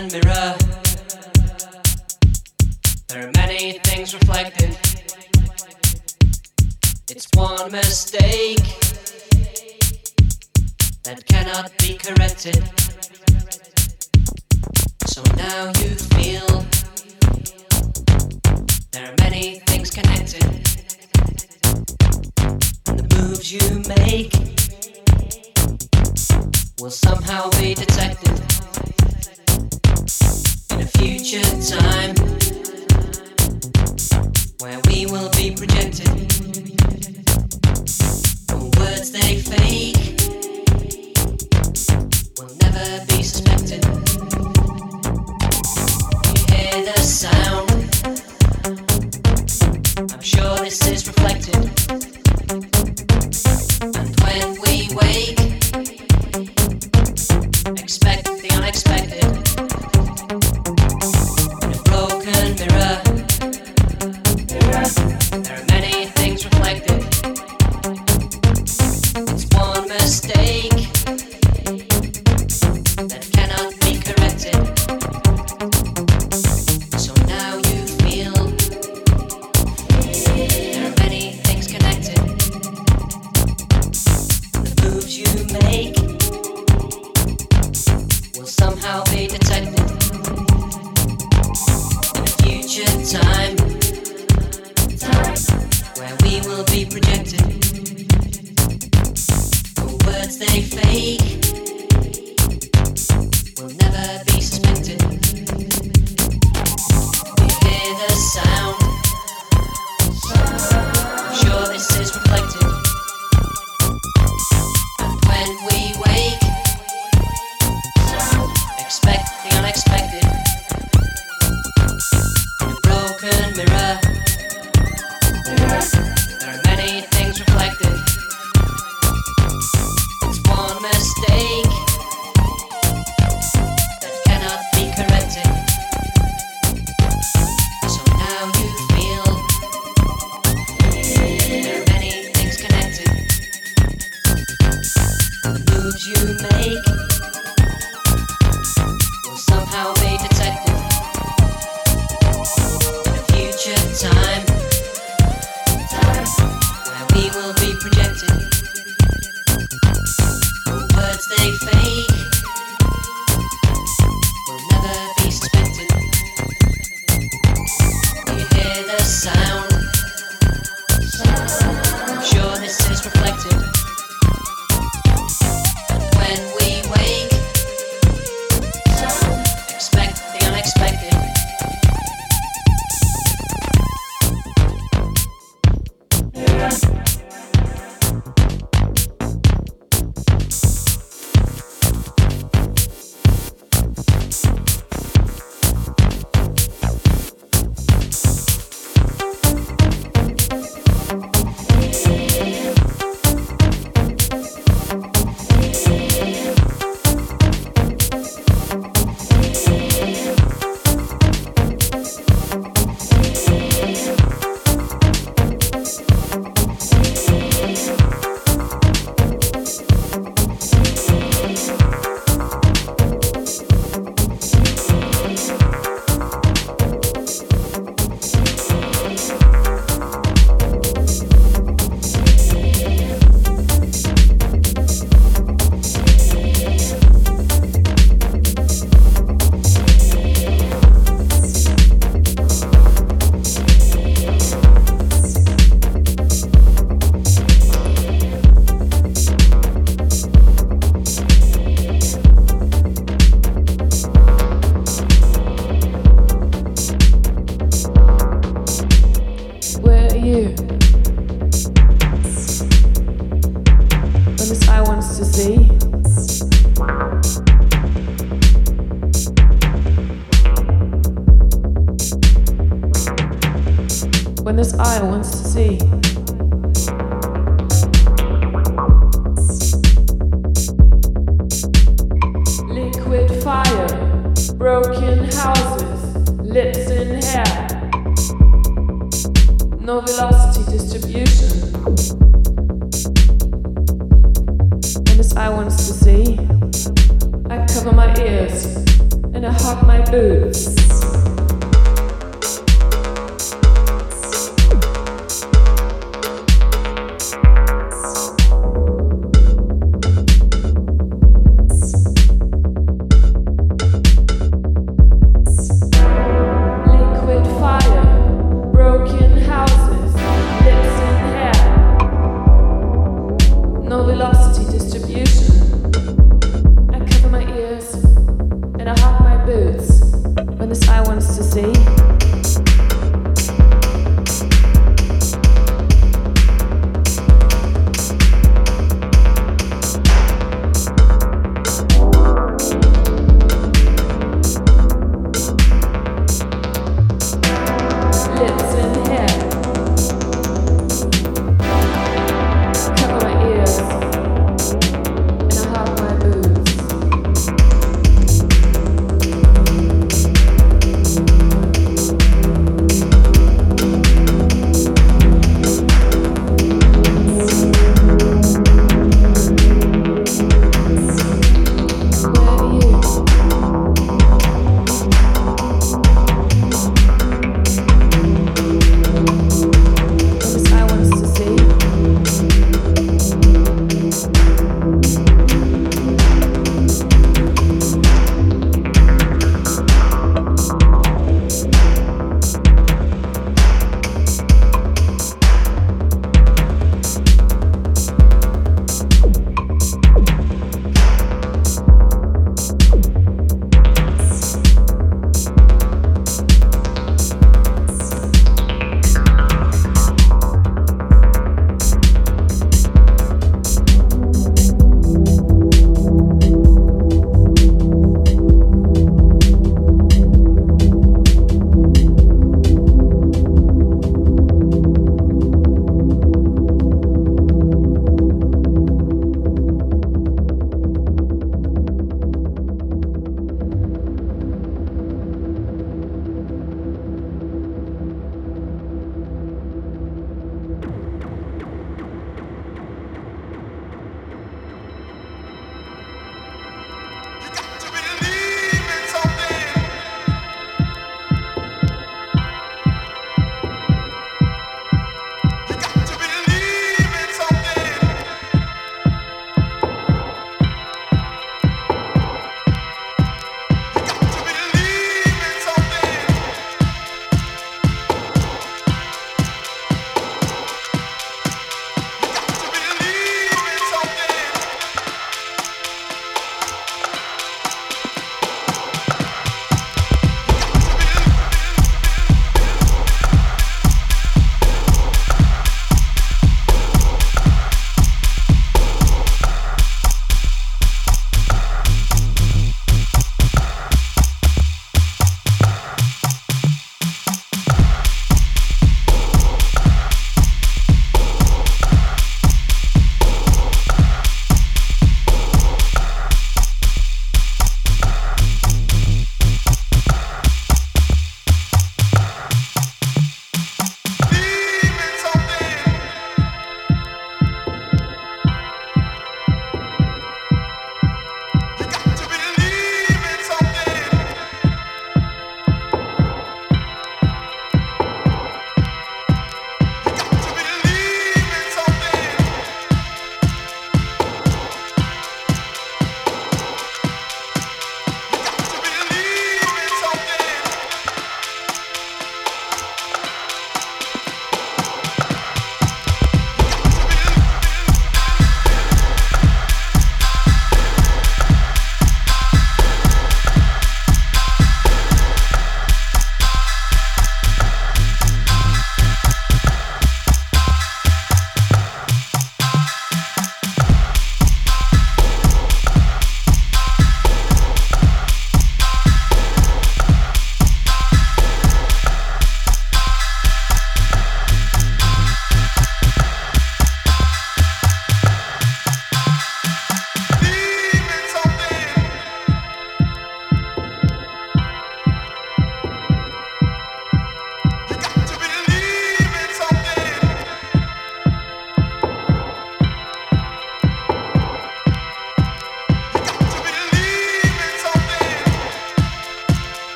and mirror. There are many things reflected. It's one mistake that cannot be corrected. So now you feel there are many things connected. And the moves you make will somehow be detected future.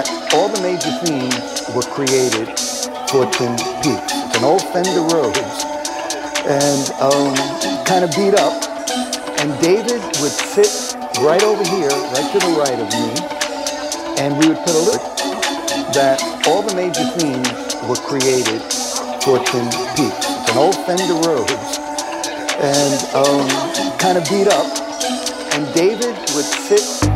that all the major themes were created for Twin Peaks. It's an old Fender Rhodes and um, kind of beat up. And David would sit right over here, right to the right of me, and we would put a look that all the major themes were created for Twin Peaks. It's an old Fender Rhodes and um, kind of beat up. And David would sit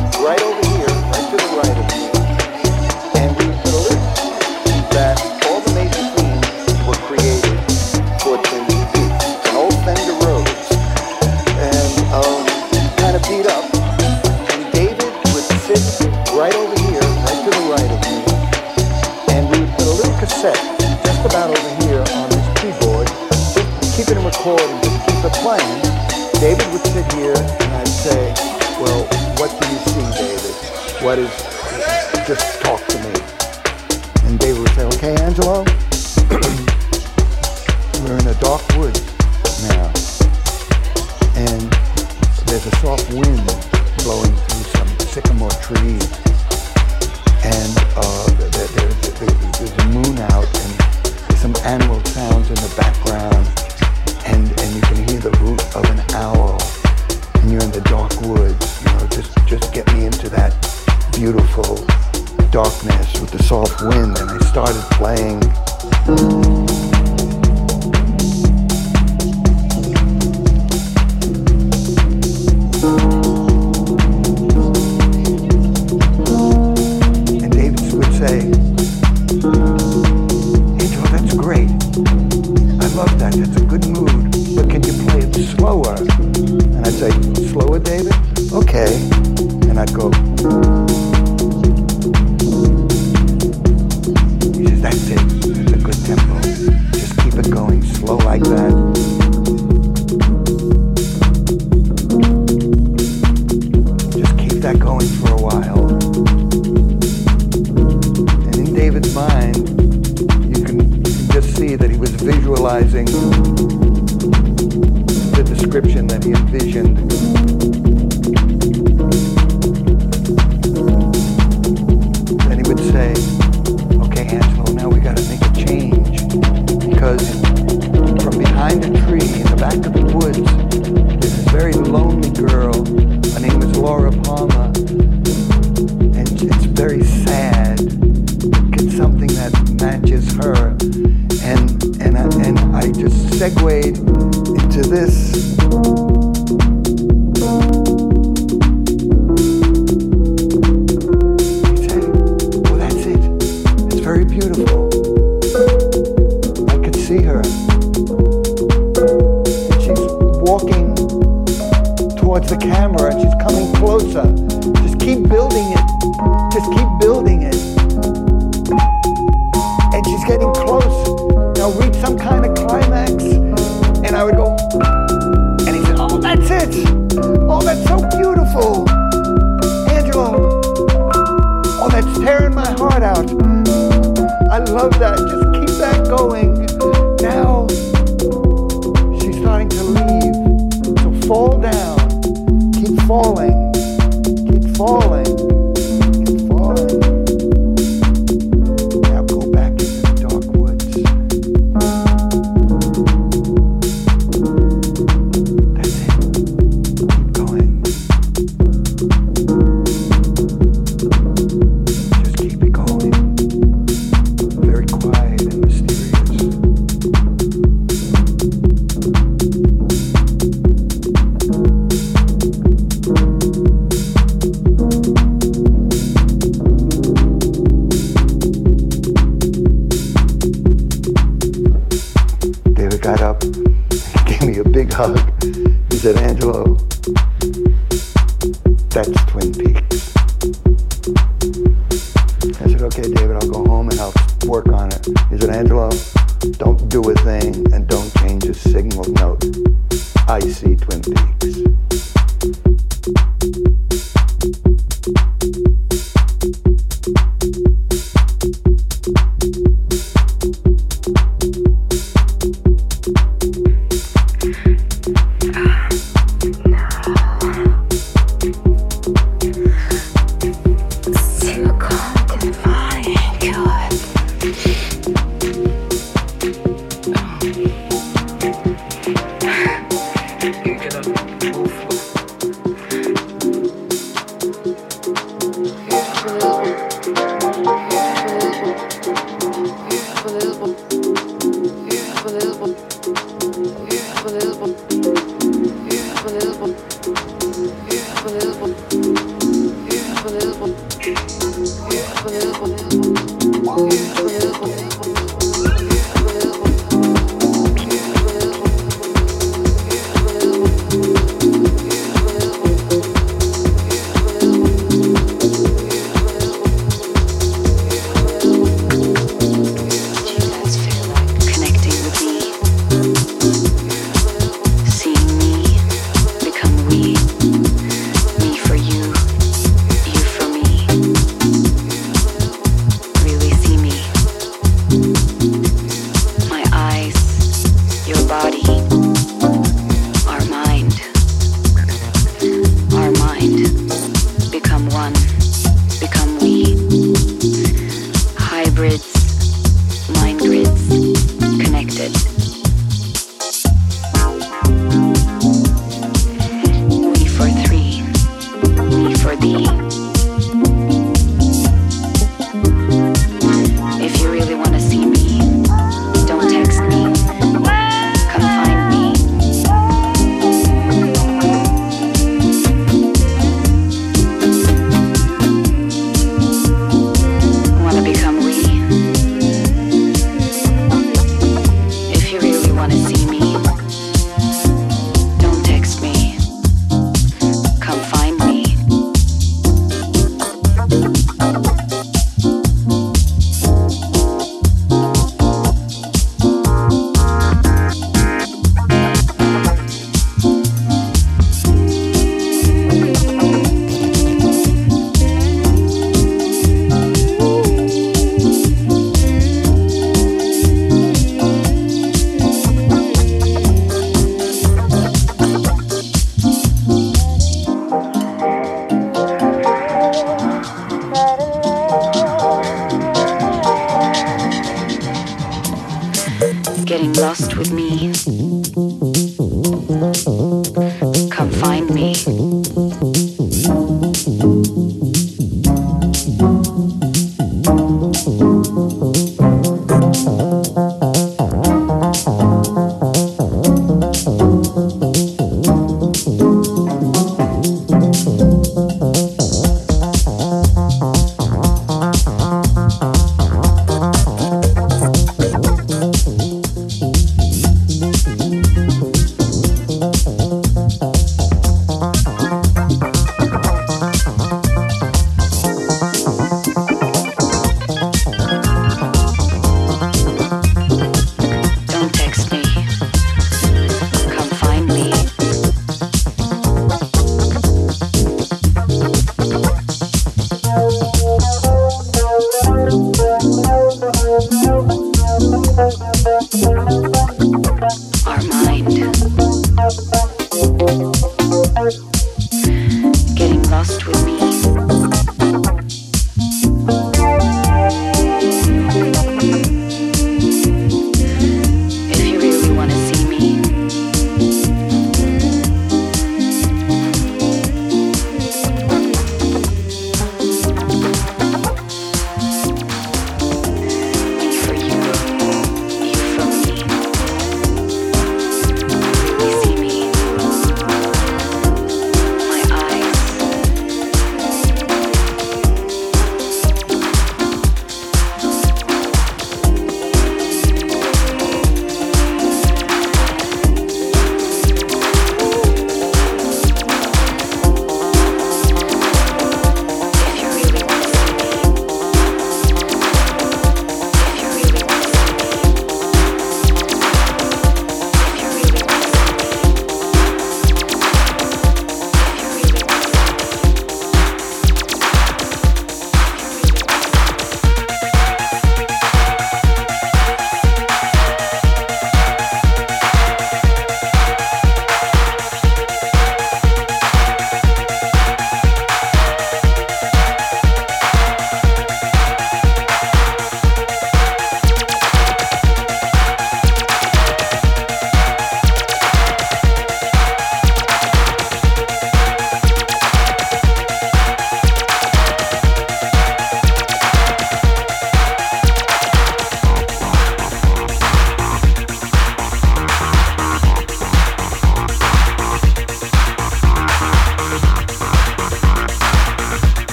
love that. Just keep that going.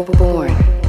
born.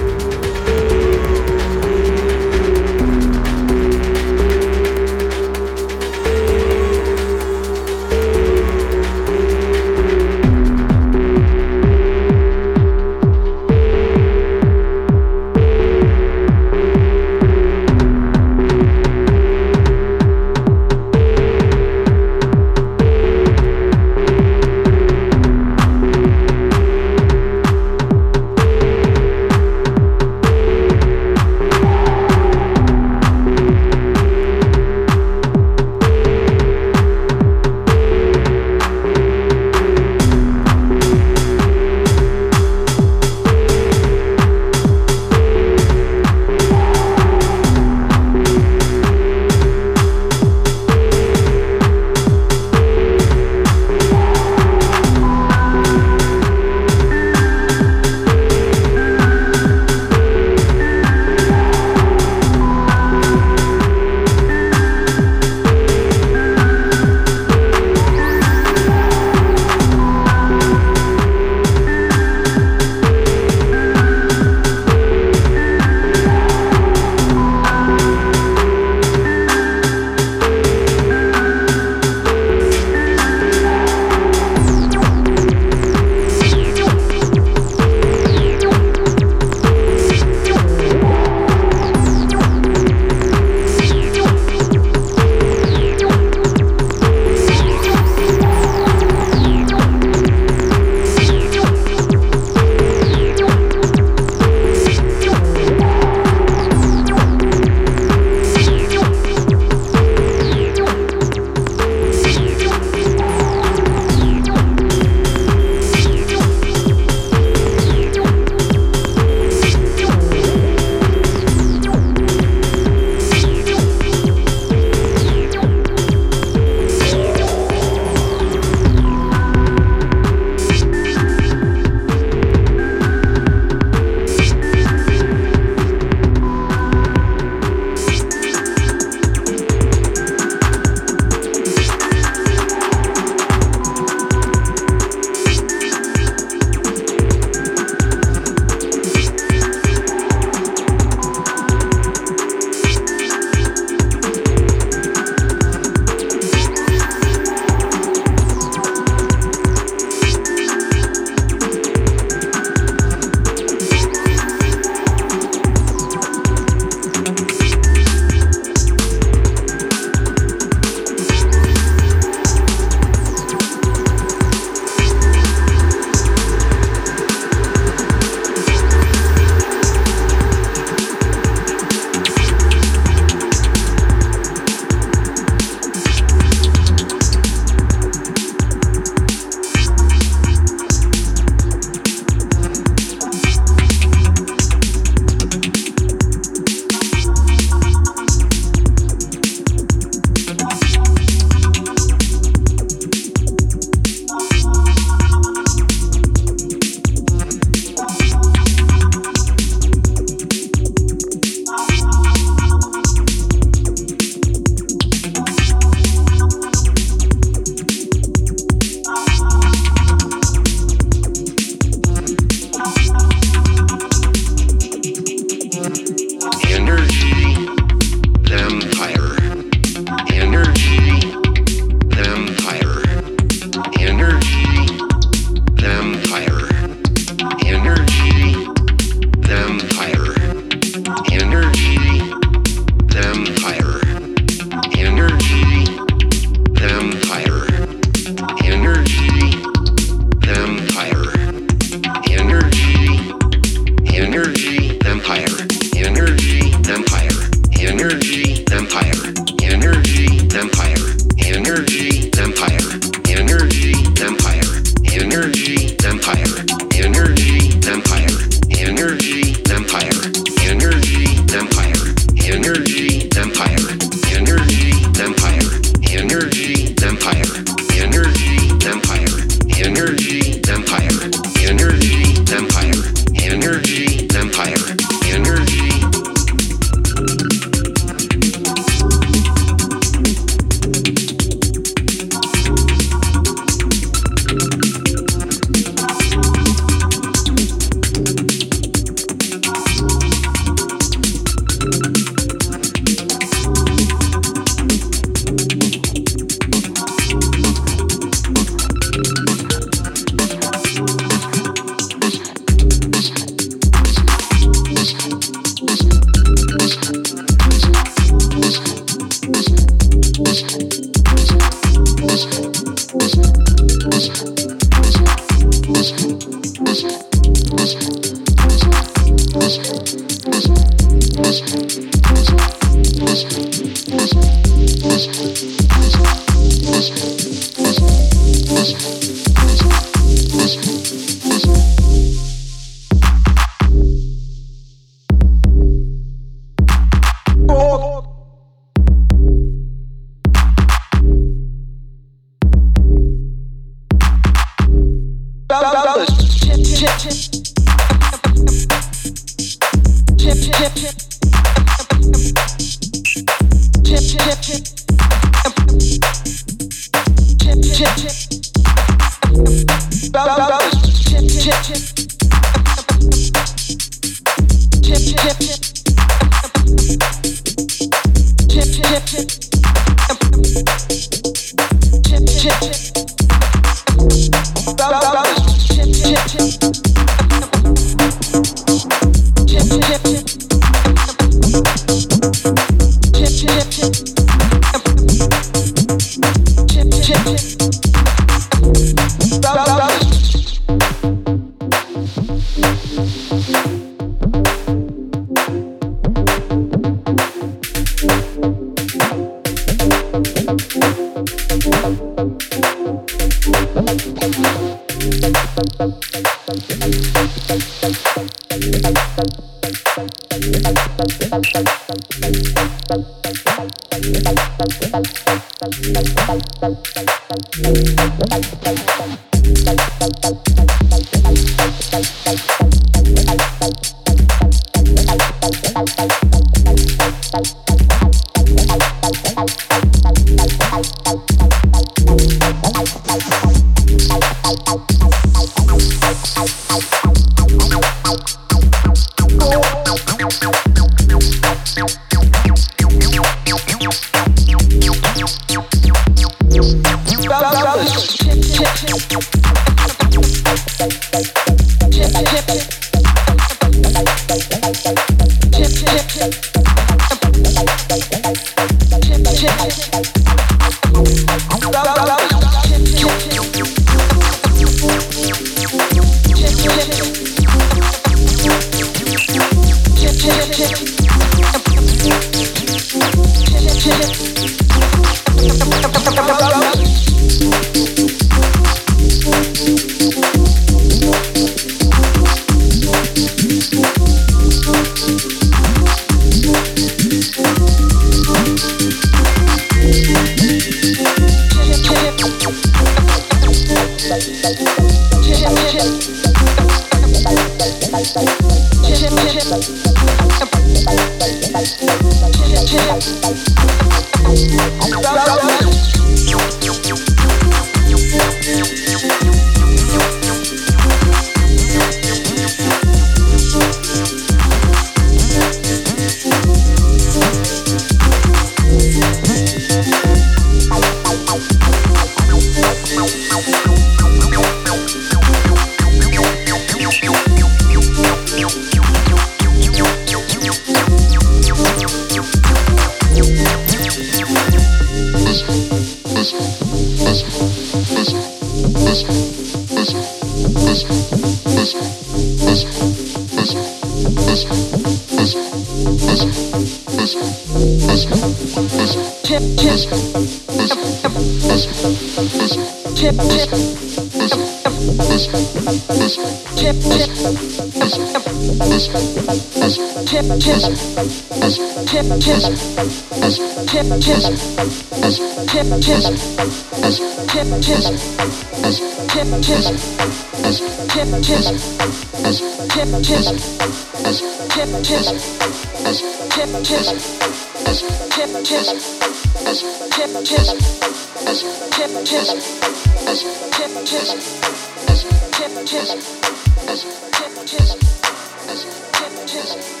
You,